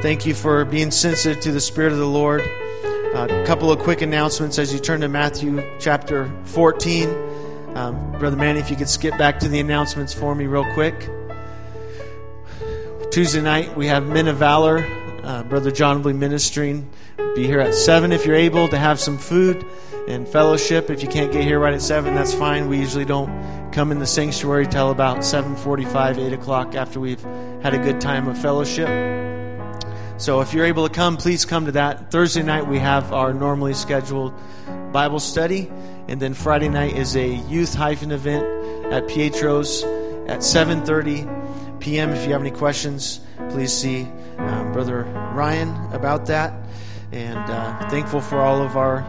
Thank you for being sensitive to the Spirit of the Lord. A couple of quick announcements as you turn to Matthew chapter 14. Um, Brother Manny, if you could skip back to the announcements for me real quick. Tuesday night, we have Men of Valor. Uh, Brother John will be ministering. Be here at 7 if you're able to have some food and fellowship. If you can't get here right at 7, that's fine. We usually don't come in the sanctuary till about 7.45, 8 o'clock after we've had a good time of fellowship. So if you're able to come, please come to that. Thursday night, we have our normally scheduled Bible study. And then Friday night is a youth hyphen event at Pietro's at 7.30 p.m. If you have any questions, please see um, Brother Ryan about that. And uh, thankful for all of our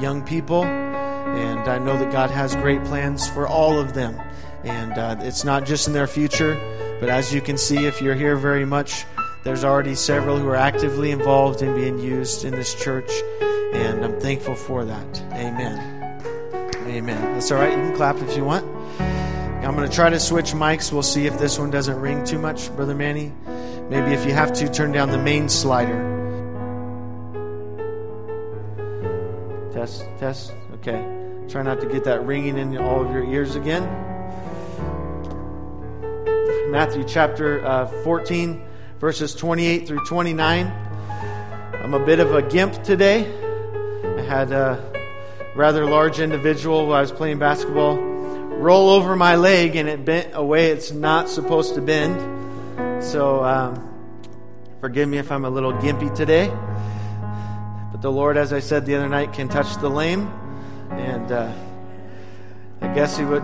young people. And I know that God has great plans for all of them. And uh, it's not just in their future, but as you can see, if you're here very much, there's already several who are actively involved in being used in this church. And I'm thankful for that. Amen. Amen. That's all right. You can clap if you want. I'm going to try to switch mics. We'll see if this one doesn't ring too much, Brother Manny. Maybe if you have to, turn down the main slider. Test, test. Okay. Try not to get that ringing in all of your ears again. Matthew chapter uh, 14, verses 28 through 29. I'm a bit of a gimp today. I had a rather large individual while I was playing basketball roll over my leg and it bent a way it's not supposed to bend. So, um, forgive me if I'm a little gimpy today. But the Lord, as I said the other night, can touch the lame. And uh, I guess He would.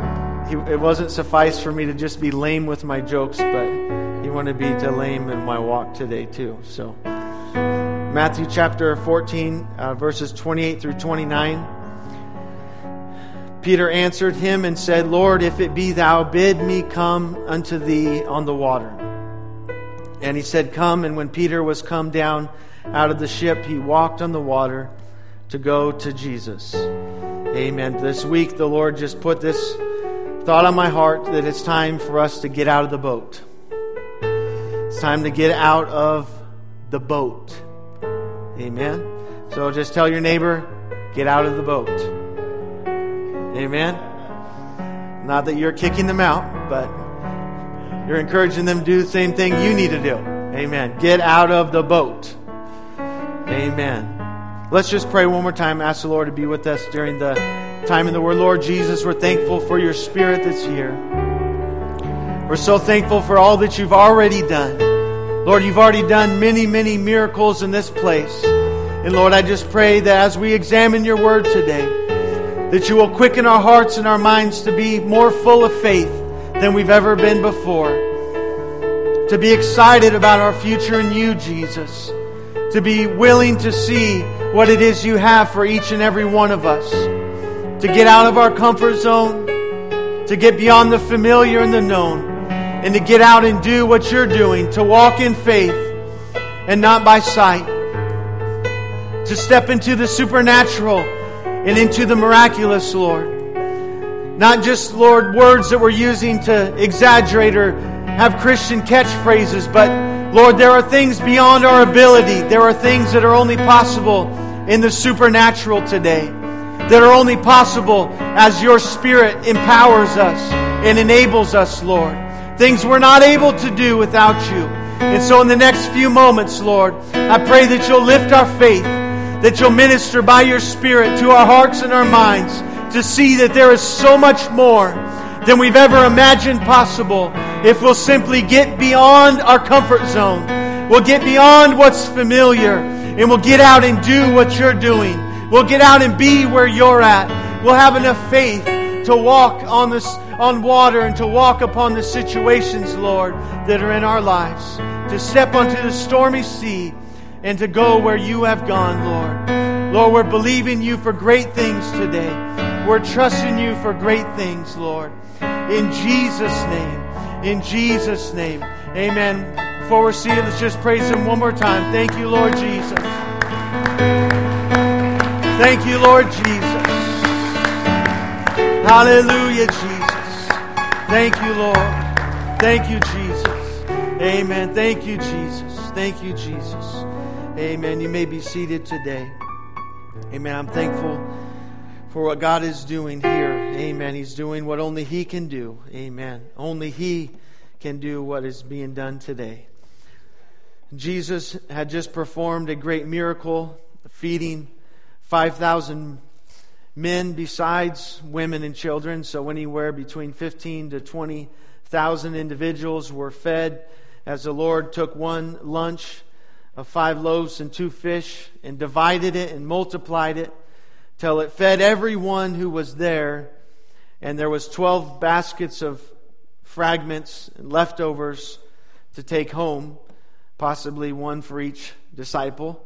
He, it wasn't suffice for me to just be lame with my jokes, but He to be to lame in my walk today too. So, Matthew chapter 14, uh, verses 28 through 29. Peter answered him and said, Lord, if it be thou, bid me come unto thee on the water. And he said, Come. And when Peter was come down out of the ship, he walked on the water to go to Jesus. Amen. This week, the Lord just put this thought on my heart that it's time for us to get out of the boat. It's time to get out of the boat. Amen. So just tell your neighbor, get out of the boat. Amen. Not that you're kicking them out, but you're encouraging them to do the same thing you need to do. Amen. Get out of the boat. Amen. Let's just pray one more time. Ask the Lord to be with us during the time in the Word. Lord Jesus, we're thankful for your Spirit that's here. We're so thankful for all that you've already done. Lord, you've already done many, many miracles in this place. And Lord, I just pray that as we examine your Word today, that you will quicken our hearts and our minds to be more full of faith than we've ever been before. To be excited about our future in you, Jesus to be willing to see what it is you have for each and every one of us. To get out of our comfort zone, to get beyond the familiar and the known, and to get out and do what you're doing, to walk in faith and not by sight. To step into the supernatural and into the miraculous, Lord. Not just, Lord, words that we're using to exaggerate or have Christian catchphrases, but Lord, there are things beyond our ability. There are things that are only possible in the supernatural today, that are only possible as your Spirit empowers us and enables us, Lord. Things we're not able to do without you. And so, in the next few moments, Lord, I pray that you'll lift our faith, that you'll minister by your Spirit to our hearts and our minds to see that there is so much more than we've ever imagined possible if we'll simply get beyond our comfort zone. We'll get beyond what's familiar and we'll get out and do what you're doing. We'll get out and be where you're at. We'll have enough faith to walk on this on water and to walk upon the situations, Lord, that are in our lives. To step onto the stormy sea and to go where you have gone, Lord. Lord, we're believing you for great things today. We're trusting you for great things, Lord. In Jesus' name. In Jesus' name. Amen. Before we're seated, let's just praise Him one more time. Thank you, Lord Jesus. Thank you, Lord Jesus. Hallelujah, Jesus. Thank you, Lord. Thank you, Jesus. Amen. Thank you, Jesus. Thank you, Jesus. Amen. You may be seated today. Amen. I'm thankful for what God is doing here. Amen. He's doing what only He can do. Amen. Only He can do what is being done today. Jesus had just performed a great miracle, feeding 5,000 men besides women and children. So anywhere between 15 to 20,000 individuals were fed as the Lord took one lunch of five loaves and two fish and divided it and multiplied it till it fed everyone who was there and there was 12 baskets of fragments and leftovers to take home possibly one for each disciple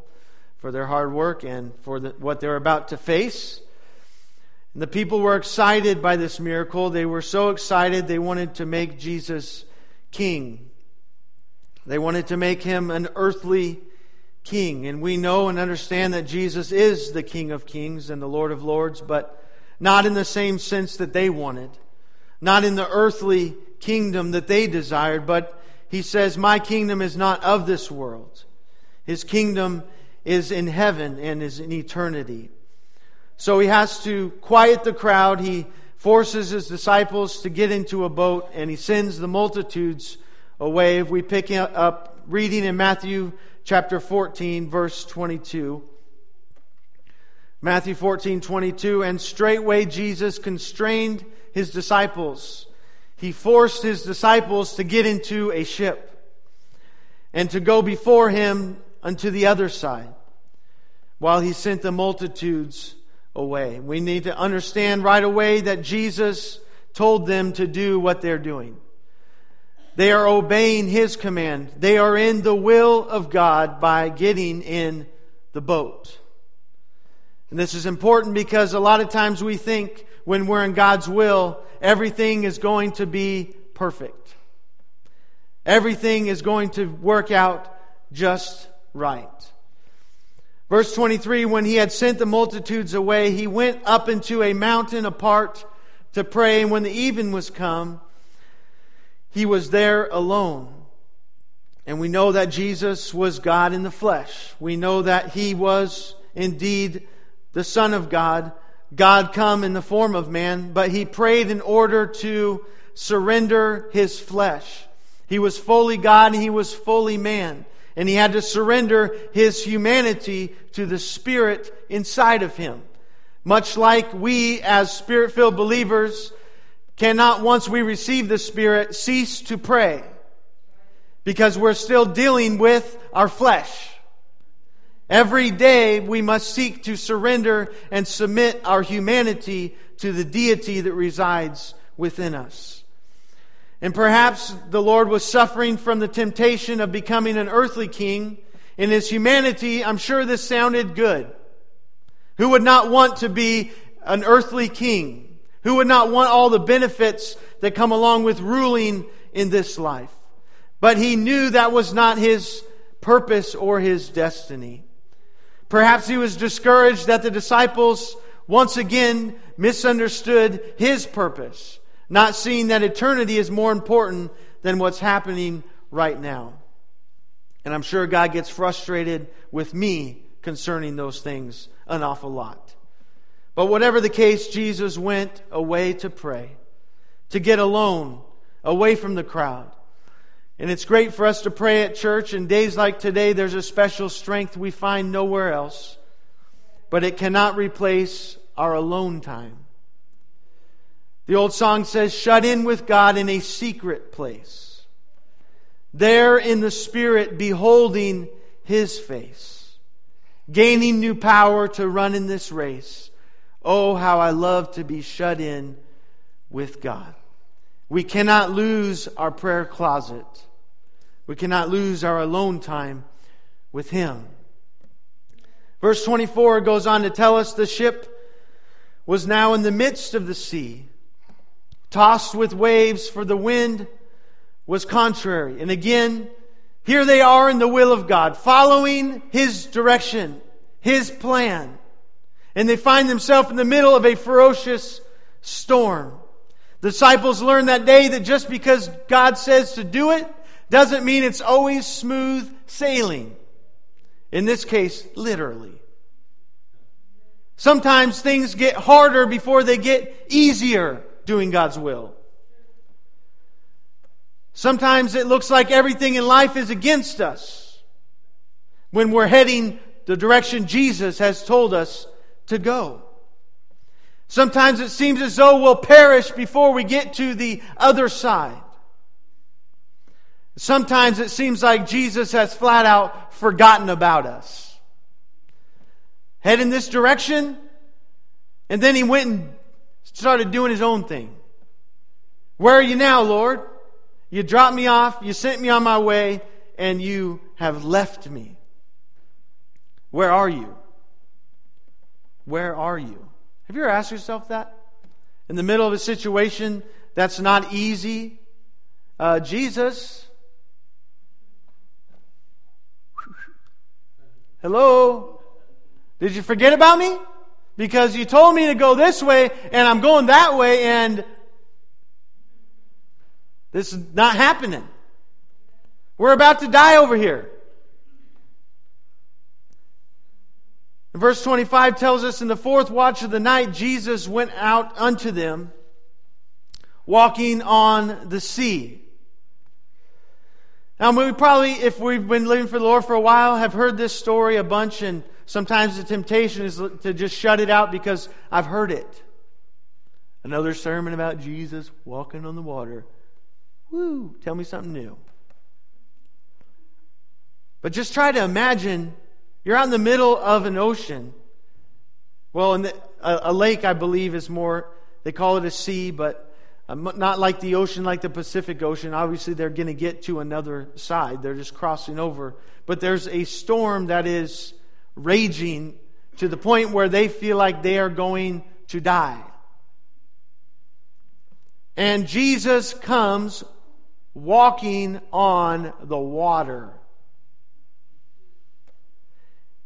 for their hard work and for the, what they're about to face and the people were excited by this miracle they were so excited they wanted to make jesus king they wanted to make him an earthly king. And we know and understand that Jesus is the King of kings and the Lord of lords, but not in the same sense that they wanted, not in the earthly kingdom that they desired, but he says, My kingdom is not of this world. His kingdom is in heaven and is in eternity. So he has to quiet the crowd. He forces his disciples to get into a boat and he sends the multitudes away. If we pick up reading in Matthew chapter 14, verse 22. Matthew 14, 22. And straightway Jesus constrained his disciples. He forced his disciples to get into a ship and to go before him unto the other side while he sent the multitudes away. We need to understand right away that Jesus told them to do what they're doing. They are obeying His command. They are in the will of God by getting in the boat. And this is important because a lot of times we think when we're in God's will, everything is going to be perfect. Everything is going to work out just right. Verse 23 When he had sent the multitudes away, he went up into a mountain apart to pray. And when the even was come, he was there alone. And we know that Jesus was God in the flesh. We know that he was indeed the Son of God, God come in the form of man, but he prayed in order to surrender his flesh. He was fully God and he was fully man. And he had to surrender his humanity to the Spirit inside of him. Much like we, as Spirit filled believers, cannot, once we receive the Spirit, cease to pray because we're still dealing with our flesh. Every day we must seek to surrender and submit our humanity to the deity that resides within us. And perhaps the Lord was suffering from the temptation of becoming an earthly king. In his humanity, I'm sure this sounded good. Who would not want to be an earthly king? Who would not want all the benefits that come along with ruling in this life? But he knew that was not his purpose or his destiny. Perhaps he was discouraged that the disciples once again misunderstood his purpose, not seeing that eternity is more important than what's happening right now. And I'm sure God gets frustrated with me concerning those things an awful lot. But whatever the case, Jesus went away to pray, to get alone, away from the crowd. And it's great for us to pray at church. In days like today, there's a special strength we find nowhere else. But it cannot replace our alone time. The old song says, Shut in with God in a secret place. There in the Spirit, beholding His face, gaining new power to run in this race Oh, how I love to be shut in with God. We cannot lose our prayer closet. We cannot lose our alone time with Him. Verse 24 goes on to tell us the ship was now in the midst of the sea, tossed with waves, for the wind was contrary. And again, here they are in the will of God, following His direction, His plan and they find themselves in the middle of a ferocious storm. The disciples learned that day that just because God says to do it doesn't mean it's always smooth sailing. In this case, literally. Sometimes things get harder before they get easier doing God's will. Sometimes it looks like everything in life is against us when we're heading the direction Jesus has told us to go. Sometimes it seems as though we'll perish before we get to the other side. Sometimes it seems like Jesus has flat out forgotten about us. Head in this direction, and then he went and started doing his own thing. Where are you now, Lord? You dropped me off, you sent me on my way, and you have left me. Where are you? Where are you? Have you ever asked yourself that? In the middle of a situation that's not easy, uh, Jesus, hello, did you forget about me? Because you told me to go this way, and I'm going that way, and this is not happening. We're about to die over here. Verse 25 tells us in the fourth watch of the night, Jesus went out unto them, walking on the sea. Now, we probably, if we've been living for the Lord for a while, have heard this story a bunch, and sometimes the temptation is to just shut it out because I've heard it. Another sermon about Jesus walking on the water. Woo, tell me something new. But just try to imagine you're out in the middle of an ocean. Well, in the, a, a, lake, I believe, is more, they call it a sea, but um, not like the ocean, like the Pacific Ocean. Obviously, they're going to get to another side. They're just crossing over. But there's a storm that is raging to the point where they feel like they are going to die. And Jesus comes walking on the water.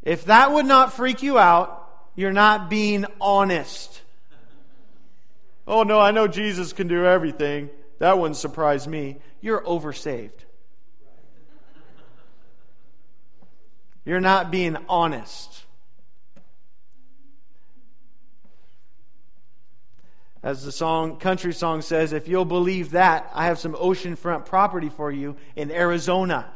If that would not freak you out, you're not being honest. Oh no, I know Jesus can do everything. That wouldn't surprise me. You're oversaved. You're not being honest. As the song, country song says, if you'll believe that, I have some oceanfront property for you in Arizona.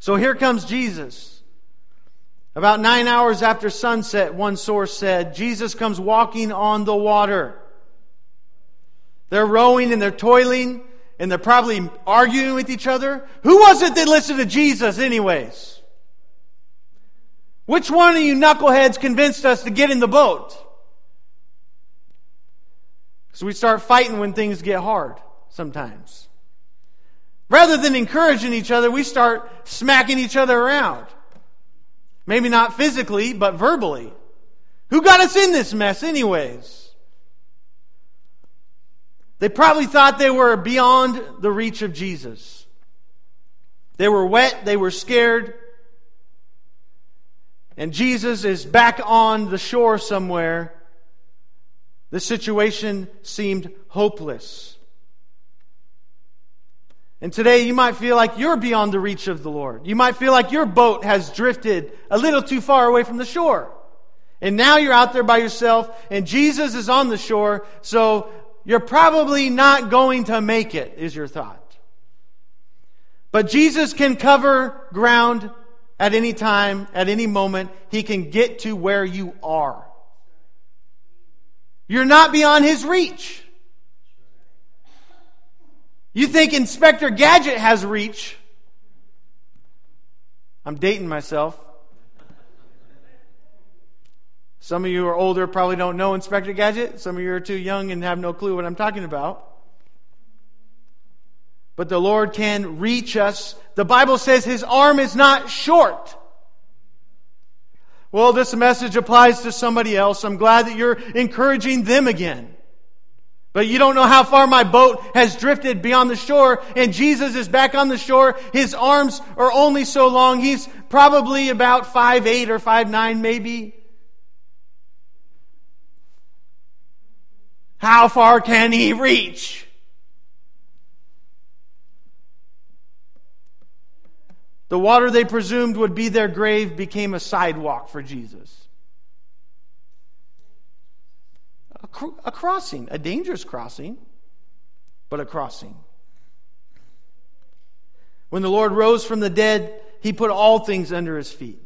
So here comes Jesus. About nine hours after sunset, one source said, Jesus comes walking on the water. They're rowing and they're toiling and they're probably arguing with each other. Who was it that listened to Jesus, anyways? Which one of you knuckleheads convinced us to get in the boat? So we start fighting when things get hard sometimes. Rather than encouraging each other, we start smacking each other around. Maybe not physically, but verbally. Who got us in this mess, anyways? They probably thought they were beyond the reach of Jesus. They were wet, they were scared, and Jesus is back on the shore somewhere, the situation seemed hopeless. And today you might feel like you're beyond the reach of the Lord. You might feel like your boat has drifted a little too far away from the shore. And now you're out there by yourself and Jesus is on the shore, so you're probably not going to make it, is your thought. But Jesus can cover ground at any time, at any moment, he can get to where you are. You're not beyond his reach. You think Inspector Gadget has reach. I'm dating myself. Some of you are older, probably don't know Inspector Gadget. Some of you are too young and have no clue what I'm talking about but the Lord can reach us. The Bible says his arm is not short. Well, this message applies to somebody else. I'm glad that you're encouraging them again. But you don't know how far my boat has drifted beyond the shore, and Jesus is back on the shore. His arms are only so long. He's probably about five eight or five nine, maybe. How far can he reach? The water they presumed would be their grave became a sidewalk for Jesus. A, cr- a crossing, a dangerous crossing, but a crossing. When the Lord rose from the dead, he put all things under his feet.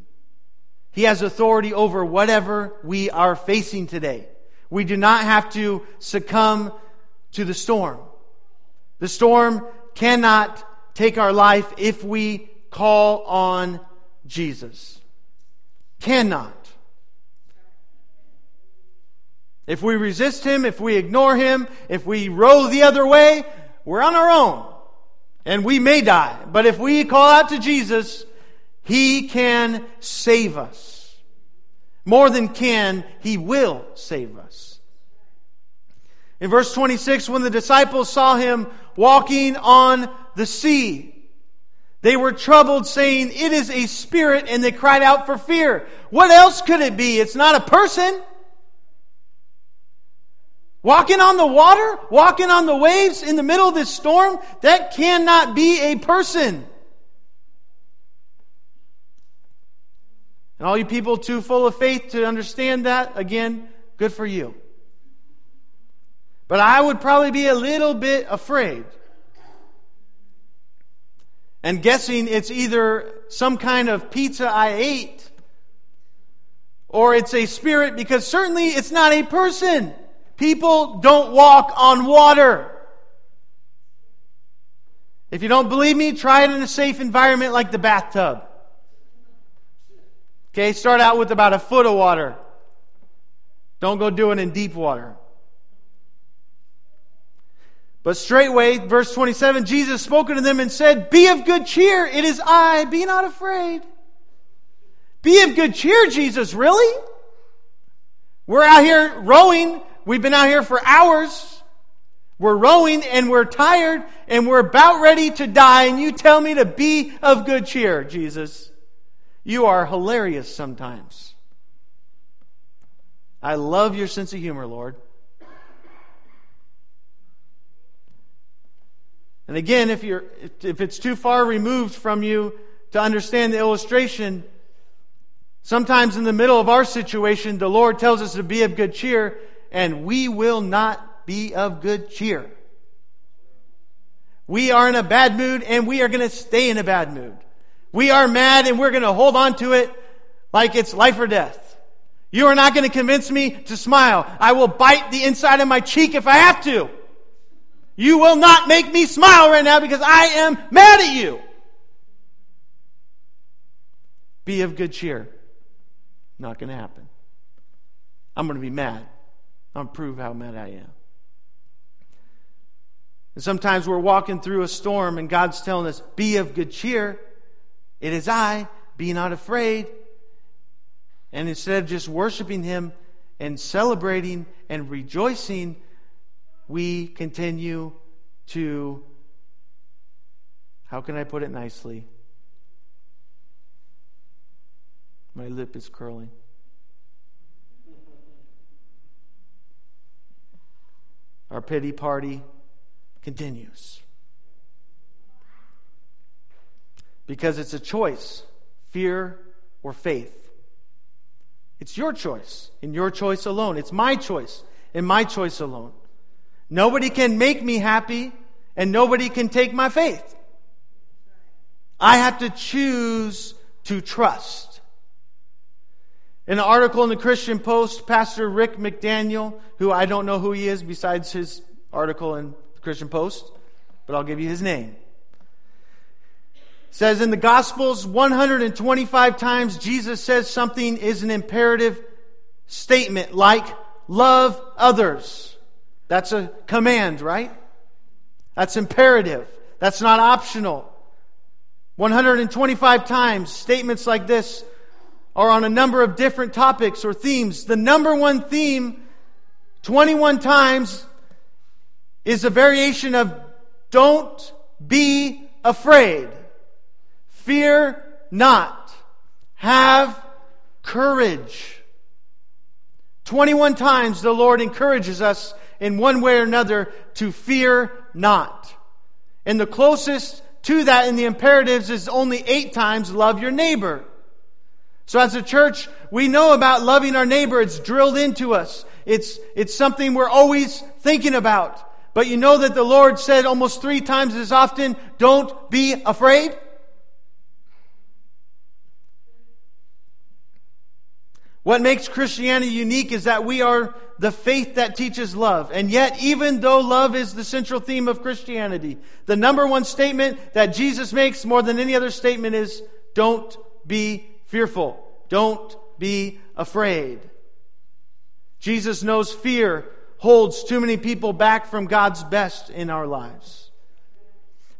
He has authority over whatever we are facing today. We do not have to succumb to the storm. The storm cannot take our life if we call on Jesus. Cannot. If we resist Him, if we ignore Him, if we row the other way, we're on our own. And we may die. But if we call out to Jesus, He can save us. More than can, He will save us. In verse 26, when the disciples saw Him walking on the sea, they were troubled, saying, It is a spirit, and they cried out for fear. What else could it be? It's not a person. Walking on the water, walking on the waves in the middle of this storm, that cannot be a person. And all you people too full of faith to understand that, again, good for you. But I would probably be a little bit afraid and guessing it's either some kind of pizza I ate or it's a spirit because certainly it's not a person. People don't walk on water. If you don't believe me, try it in a safe environment like the bathtub. Okay, start out with about a foot of water. Don't go do it in deep water. But straightway, verse 27, Jesus spoke unto them and said, Be of good cheer, it is I, be not afraid. Be of good cheer, Jesus, really? We're out here rowing. We've been out here for hours. We're rowing and we're tired and we're about ready to die, and you tell me to be of good cheer, Jesus. You are hilarious sometimes. I love your sense of humor, Lord. And again, if, you're, if it's too far removed from you to understand the illustration, sometimes in the middle of our situation, the Lord tells us to be of good cheer, and we will not be of good cheer. We are in a bad mood, and we are going to stay in a bad mood. We are mad, and we're going to hold on to it like it's life or death. You are not going to convince me to smile. I will bite the inside of my cheek if I have to. You will not make me smile right now because I am mad at you. Be of good cheer. Not going to happen. I'm going to be mad. I'm going to prove how mad I am. And sometimes we're walking through a storm and God's telling us, Be of good cheer. It is I. Be not afraid. And instead of just worshiping Him and celebrating and rejoicing, we continue to, how can I put it nicely? My lip is curling. Our pity party continues. Because it's a choice fear or faith. It's your choice, and your choice alone. It's my choice, and my choice alone. Nobody can make me happy, and nobody can take my faith. I have to choose to trust. In an article in the Christian Post, Pastor Rick McDaniel, who I don't know who he is besides his article in the Christian Post, but I'll give you his name. Says in the Gospels, 125 times Jesus says something is an imperative statement like, love others. That's a command, right? That's imperative. That's not optional. 125 times, statements like this are on a number of different topics or themes. The number one theme, 21 times, is a variation of don't be afraid. Fear not. Have courage. 21 times the Lord encourages us in one way or another to fear not. And the closest to that in the imperatives is only eight times love your neighbor. So as a church, we know about loving our neighbor. It's drilled into us. It's, it's something we're always thinking about. But you know that the Lord said almost three times as often, don't be afraid. What makes Christianity unique is that we are the faith that teaches love. And yet, even though love is the central theme of Christianity, the number one statement that Jesus makes more than any other statement is don't be fearful. Don't be afraid. Jesus knows fear holds too many people back from God's best in our lives.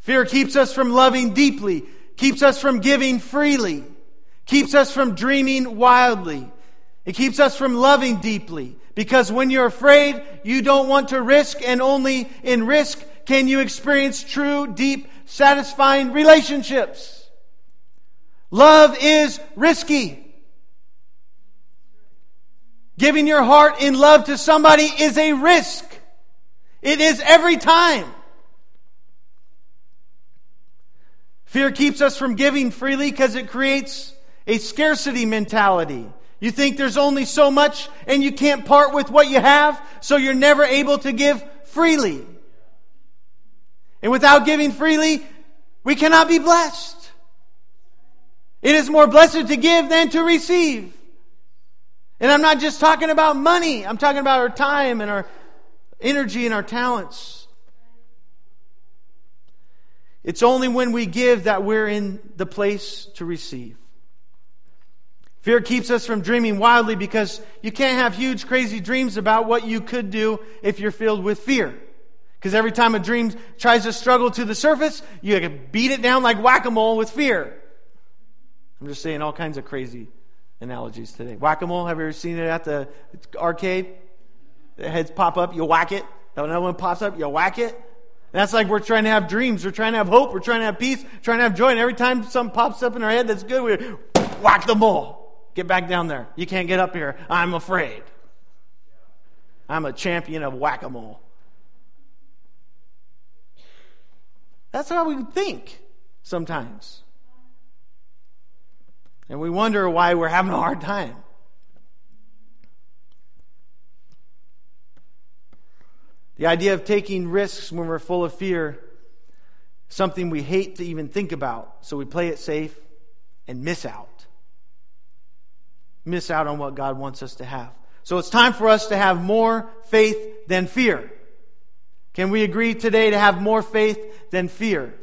Fear keeps us from loving deeply, keeps us from giving freely, keeps us from dreaming wildly it keeps us from loving deeply because when you're afraid, you don't want to risk, and only in risk can you experience true, deep, satisfying relationships. Love is risky. Giving your heart in love to somebody is a risk. It is every time. Fear keeps us from giving freely because it creates a scarcity mentality. You think there's only so much and you can't part with what you have, so you're never able to give freely. And without giving freely, we cannot be blessed. It is more blessed to give than to receive. And I'm not just talking about money, I'm talking about our time and our energy and our talents. It's only when we give that we're in the place to receive. Fear keeps us from dreaming wildly because you can't have huge, crazy dreams about what you could do if you're filled with fear. Because every time a dream tries to struggle to the surface, you can beat it down like whack a mole with fear. I'm just saying all kinds of crazy analogies today. Whack a mole, have you ever seen it at the arcade? The heads pop up, you whack it. Another one pops up, you whack it. That's like we're trying to have dreams, we're trying to have hope, we're trying to have peace, trying to have joy. And every time something pops up in our head that's good, we whack the mole. Get back down there. You can't get up here. I'm afraid. I'm a champion of whack a mole. That's how we think sometimes. And we wonder why we're having a hard time. The idea of taking risks when we're full of fear, something we hate to even think about, so we play it safe and miss out miss out on what God wants us to have. So it's time for us to have more faith than fear. Can we agree today to have more faith than fear?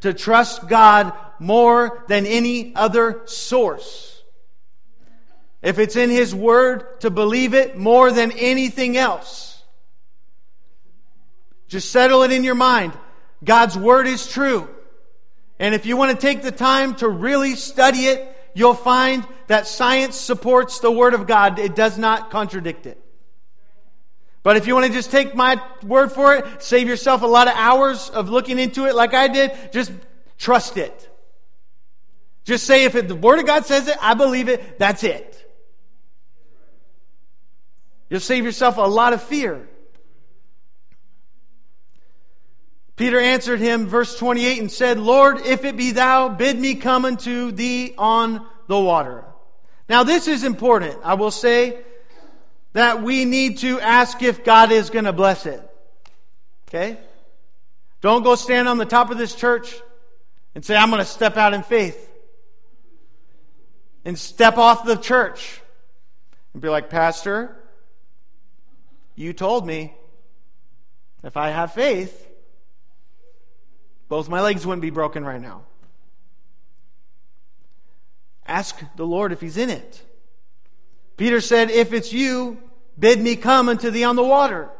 To trust God more than any other source. If it's in His Word, to believe it more than anything else. Just settle it in your mind. God's Word is true. And if you want to take the time to really study it, you'll find that science supports the Word of God. It does not contradict it. But if you want to just take my word for it, save yourself a lot of hours of looking into it like I did, just trust it. Just say if it, the Word of God says it, I believe it, that's it. You'll save yourself a lot of fear. Peter answered him, verse 28, and said, Lord, if it be thou, bid me come unto thee on the water. Now, this is important. I will say that we need to ask if God is going to bless it. Okay? Don't go stand on the top of this church and say, I'm going to step out in faith. And step off the church and be like, Pastor, you told me if I have faith, both my legs wouldn't be broken right now. Ask the Lord if He's in it. Peter said, If it's you, bid me come unto thee on the water.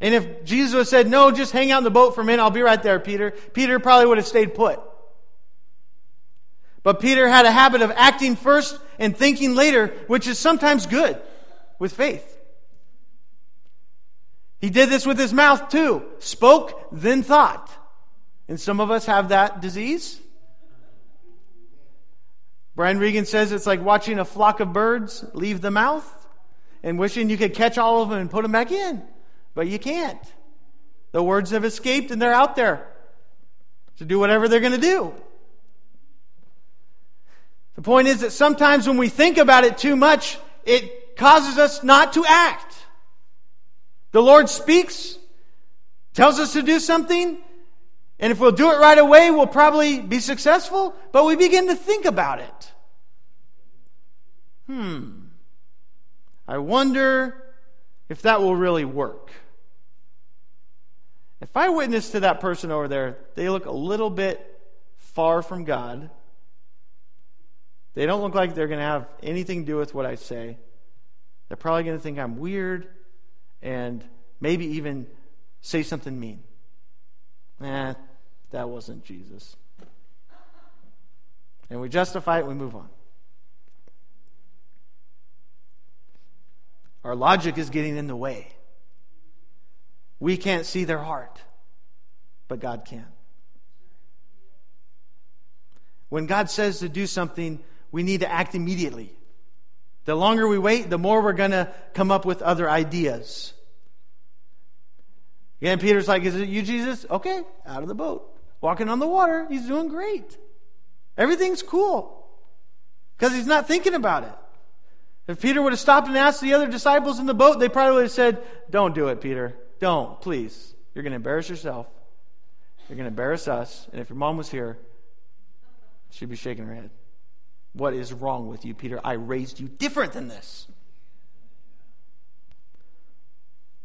And if Jesus said, No, just hang out in the boat for a minute, I'll be right there, Peter, Peter probably would have stayed put. But Peter had a habit of acting first and thinking later, which is sometimes good with faith. He did this with his mouth too. Spoke, then thought. And some of us have that disease. Brian Regan says it's like watching a flock of birds leave the mouth and wishing you could catch all of them and put them back in. But you can't. The words have escaped and they're out there to do whatever they're going to do. The point is that sometimes when we think about it too much, it causes us not to act. The Lord speaks, tells us to do something, and if we'll do it right away, we'll probably be successful, but we begin to think about it. Hmm. I wonder if that will really work. If I witness to that person over there, they look a little bit far from God. They don't look like they're going to have anything to do with what I say. They're probably going to think I'm weird and maybe even say something mean. Eh, that wasn't Jesus. And we justify it we move on. Our logic is getting in the way. We can't see their heart, but God can. When God says to do something, we need to act immediately. The longer we wait, the more we're going to come up with other ideas. Again, Peter's like, Is it you, Jesus? Okay, out of the boat. Walking on the water. He's doing great. Everything's cool. Because he's not thinking about it. If Peter would have stopped and asked the other disciples in the boat, they probably would have said, Don't do it, Peter. Don't, please. You're going to embarrass yourself. You're going to embarrass us. And if your mom was here, she'd be shaking her head. What is wrong with you, Peter? I raised you different than this.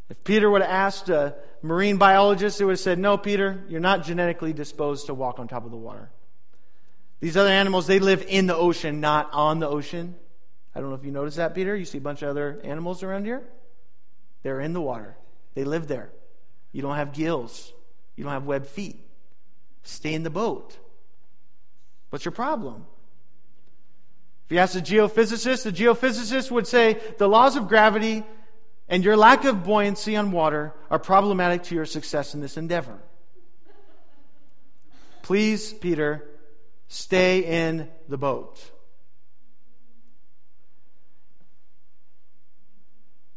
If Peter would have asked a marine biologist, they would have said, No, Peter, you're not genetically disposed to walk on top of the water. These other animals, they live in the ocean, not on the ocean. I don't know if you noticed that, Peter. You see a bunch of other animals around here? They're in the water, they live there. You don't have gills, you don't have webbed feet. Stay in the boat. What's your problem? If you ask a geophysicist, the geophysicist would say the laws of gravity and your lack of buoyancy on water are problematic to your success in this endeavor. Please, Peter, stay in the boat.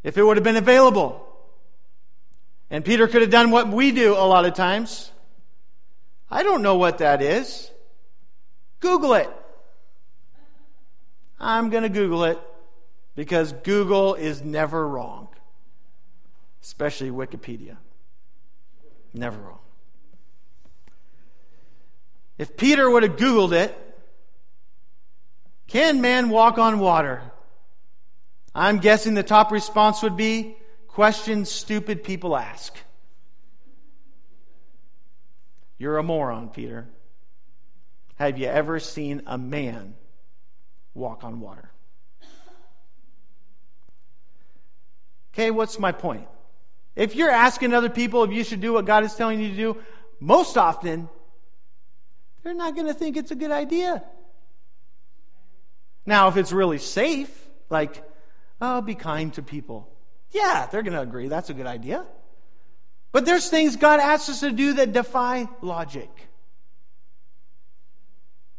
If it would have been available, and Peter could have done what we do a lot of times, I don't know what that is. Google it. I'm going to Google it because Google is never wrong, especially Wikipedia. Never wrong. If Peter would have Googled it, can man walk on water? I'm guessing the top response would be questions stupid people ask. You're a moron, Peter. Have you ever seen a man walk on water. Okay, what's my point? If you're asking other people if you should do what God is telling you to do, most often, they're not going to think it's a good idea. Now, if it's really safe, like, oh, be kind to people, yeah, they're going to agree that's a good idea. But there's things God asks us to do that defy logic.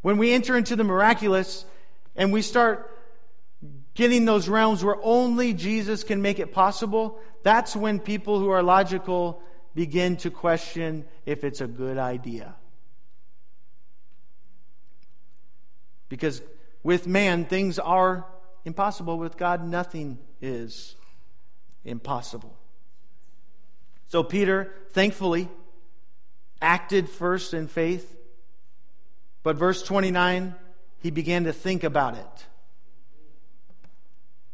When we enter into the miraculous, and we start getting those realms where only Jesus can make it possible, that's when people who are logical begin to question if it's a good idea. Because with man, things are impossible. With God, nothing is impossible. So Peter, thankfully, acted first in faith. But verse 29 he began to think about it.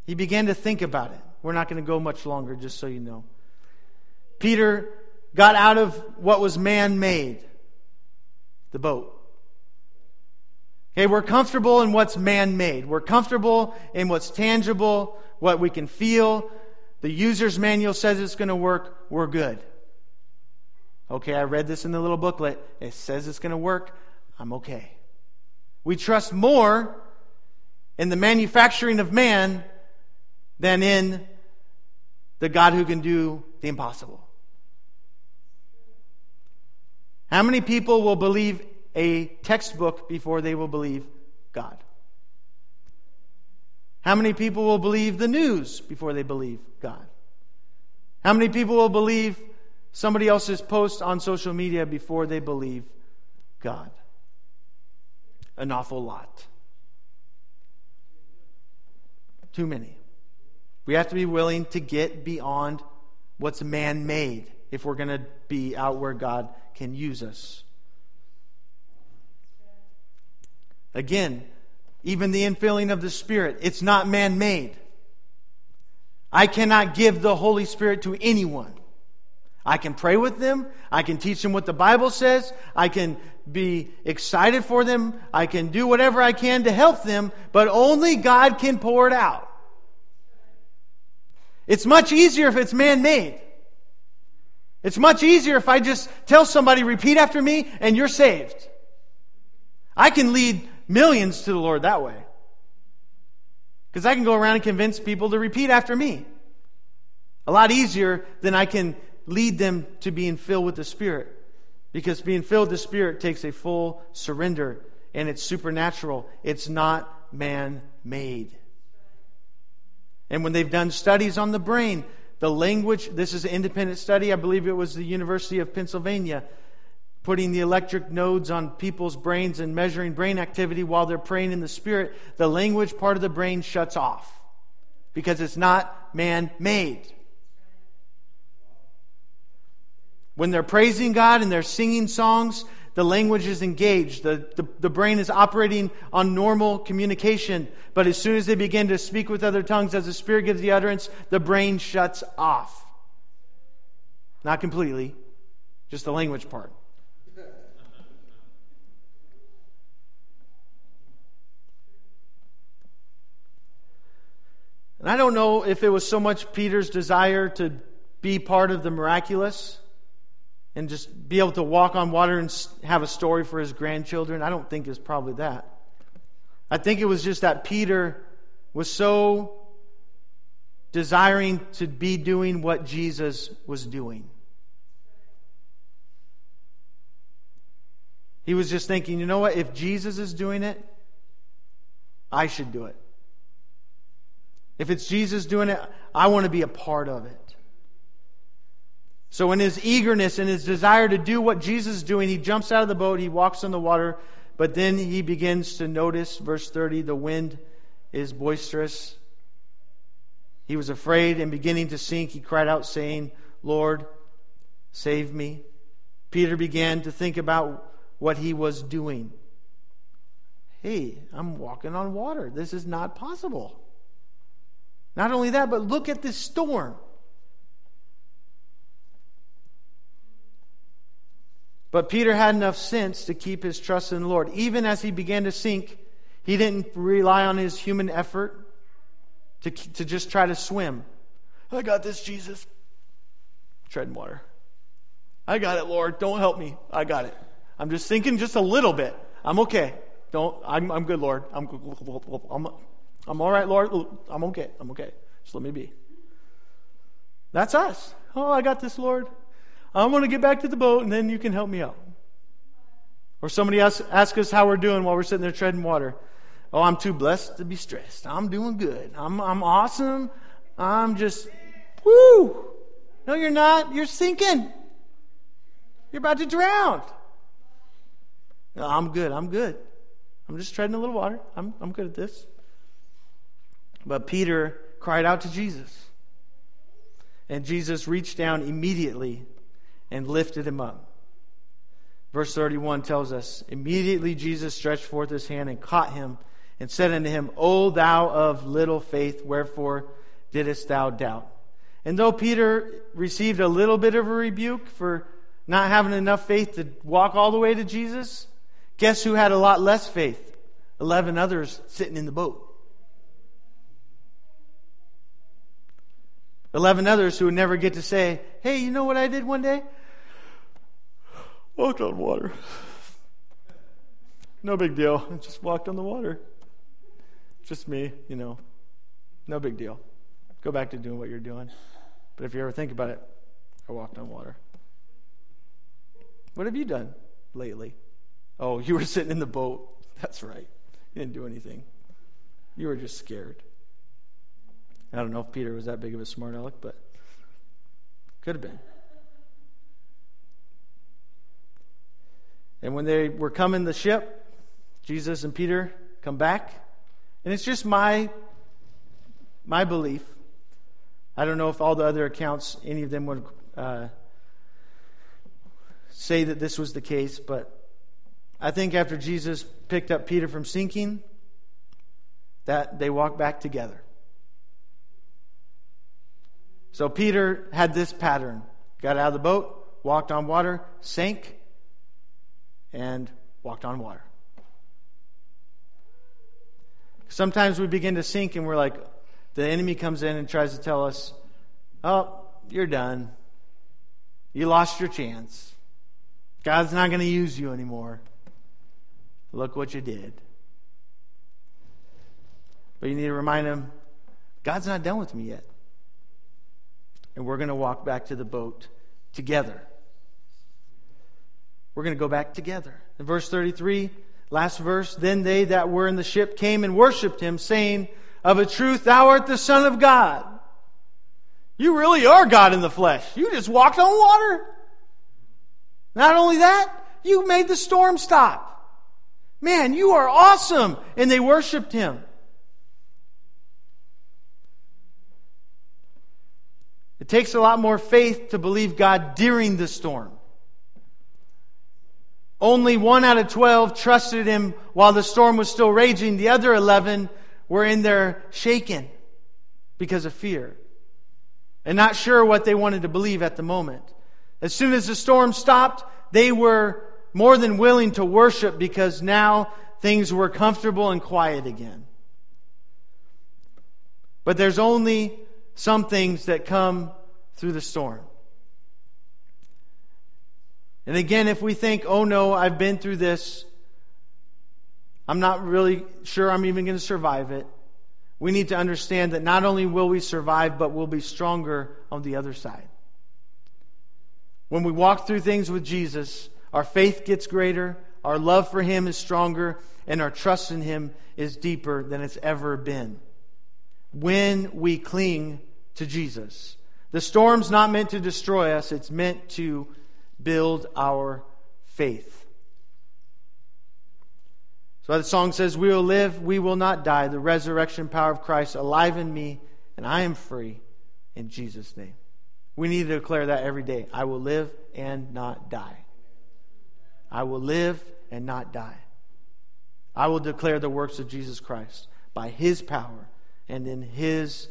He began to think about it. We're not going to go much longer, just so you know. Peter got out of what was man made the boat. Okay, we're comfortable in what's man made. We're comfortable in what's tangible, what we can feel. The user's manual says it's going to work. We're good. Okay, I read this in the little booklet. It says it's going to work. I'm okay. We trust more in the manufacturing of man than in the God who can do the impossible. How many people will believe a textbook before they will believe God? How many people will believe the news before they believe God? How many people will believe somebody else's post on social media before they believe God? An awful lot. Too many. We have to be willing to get beyond what's man made if we're going to be out where God can use us. Again, even the infilling of the Spirit, it's not man made. I cannot give the Holy Spirit to anyone. I can pray with them. I can teach them what the Bible says. I can be excited for them. I can do whatever I can to help them, but only God can pour it out. It's much easier if it's man made. It's much easier if I just tell somebody, repeat after me, and you're saved. I can lead millions to the Lord that way. Because I can go around and convince people to repeat after me. A lot easier than I can lead them to being filled with the Spirit. Because being filled with the Spirit takes a full surrender and it's supernatural. It's not man made. And when they've done studies on the brain, the language, this is an independent study, I believe it was the University of Pennsylvania, putting the electric nodes on people's brains and measuring brain activity while they're praying in the Spirit, the language part of the brain shuts off because it's not man made. When they're praising God and they're singing songs, the language is engaged. The, the, the, brain is operating on normal communication. But as soon as they begin to speak with other tongues, as the Spirit gives the utterance, the brain shuts off. Not completely, just the language part. And I don't know if it was so much Peter's desire to be part of the miraculous and just be able to walk on water and have a story for his grandchildren. I don't think it's probably that. I think it was just that Peter was so desiring to be doing what Jesus was doing. He was just thinking, you know what? If Jesus is doing it, I should do it. If it's Jesus doing it, I want to be a part of it. So, in his eagerness and his desire to do what Jesus is doing, he jumps out of the boat, he walks on the water, but then he begins to notice, verse 30, the wind is boisterous. He was afraid and beginning to sink. He cried out, saying, Lord, save me. Peter began to think about what he was doing. Hey, I'm walking on water. This is not possible. Not only that, but look at this storm. But Peter had enough sense to keep his trust in the Lord. Even as he began to sink, he didn't rely on his human effort to, to just try to swim. I got this, Jesus. Treading water. I got it, Lord. Don't help me. I got it. I'm just sinking just a little bit. I'm okay. Don't. I'm, I'm good, Lord. I'm, I'm, I'm all right, Lord. I'm okay. I'm okay. Just let me be. That's us. Oh, I got this, Lord. I want to get back to the boat and then you can help me out. Or somebody else ask us how we're doing while we're sitting there treading water. Oh, I'm too blessed to be stressed. I'm doing good. I'm, I'm awesome. I'm just, whoo. No, you're not. You're sinking. You're about to drown. No, I'm good. I'm good. I'm just treading a little water. I'm, I'm good at this. But Peter cried out to Jesus. And Jesus reached down immediately and lifted him up. Verse 31 tells us Immediately Jesus stretched forth his hand and caught him and said unto him, O thou of little faith, wherefore didst thou doubt? And though Peter received a little bit of a rebuke for not having enough faith to walk all the way to Jesus, guess who had a lot less faith? Eleven others sitting in the boat. Eleven others who would never get to say, Hey, you know what I did one day? Walked on water. No big deal. I just walked on the water. Just me, you know. No big deal. Go back to doing what you're doing. But if you ever think about it, I walked on water. What have you done lately? Oh, you were sitting in the boat. That's right. You didn't do anything. You were just scared. I don't know if Peter was that big of a smart aleck, but Could have been. And when they were coming the ship, Jesus and Peter come back. And it's just my my belief. I don't know if all the other accounts, any of them would uh, say that this was the case, but I think after Jesus picked up Peter from sinking, that they walked back together. So Peter had this pattern got out of the boat, walked on water, sank, and walked on water. Sometimes we begin to sink and we're like, the enemy comes in and tries to tell us, oh, you're done. You lost your chance. God's not going to use you anymore. Look what you did. But you need to remind him, God's not done with me yet and we're going to walk back to the boat together. We're going to go back together. In verse 33, last verse, then they that were in the ship came and worshiped him, saying, Of a truth, thou art the Son of God. You really are God in the flesh. You just walked on water. Not only that, you made the storm stop. Man, you are awesome. And they worshiped him. It takes a lot more faith to believe God during the storm. Only one out of 12 trusted him while the storm was still raging. The other 11 were in there shaken because of fear and not sure what they wanted to believe at the moment. As soon as the storm stopped, they were more than willing to worship because now things were comfortable and quiet again. But there's only some things that come through the storm. And again, if we think, oh no, I've been through this, I'm not really sure I'm even going to survive it, we need to understand that not only will we survive, but we'll be stronger on the other side. When we walk through things with Jesus, our faith gets greater, our love for Him is stronger, and our trust in Him is deeper than it's ever been. When we cling to Jesus. The storm's not meant to destroy us, it's meant to build our faith. So the song says, We will live, we will not die. The resurrection power of Christ alive in me, and I am free in Jesus' name. We need to declare that every day. I will live and not die. I will live and not die. I will declare the works of Jesus Christ by his power and in his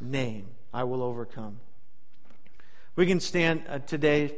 name. I will overcome. We can stand uh, today.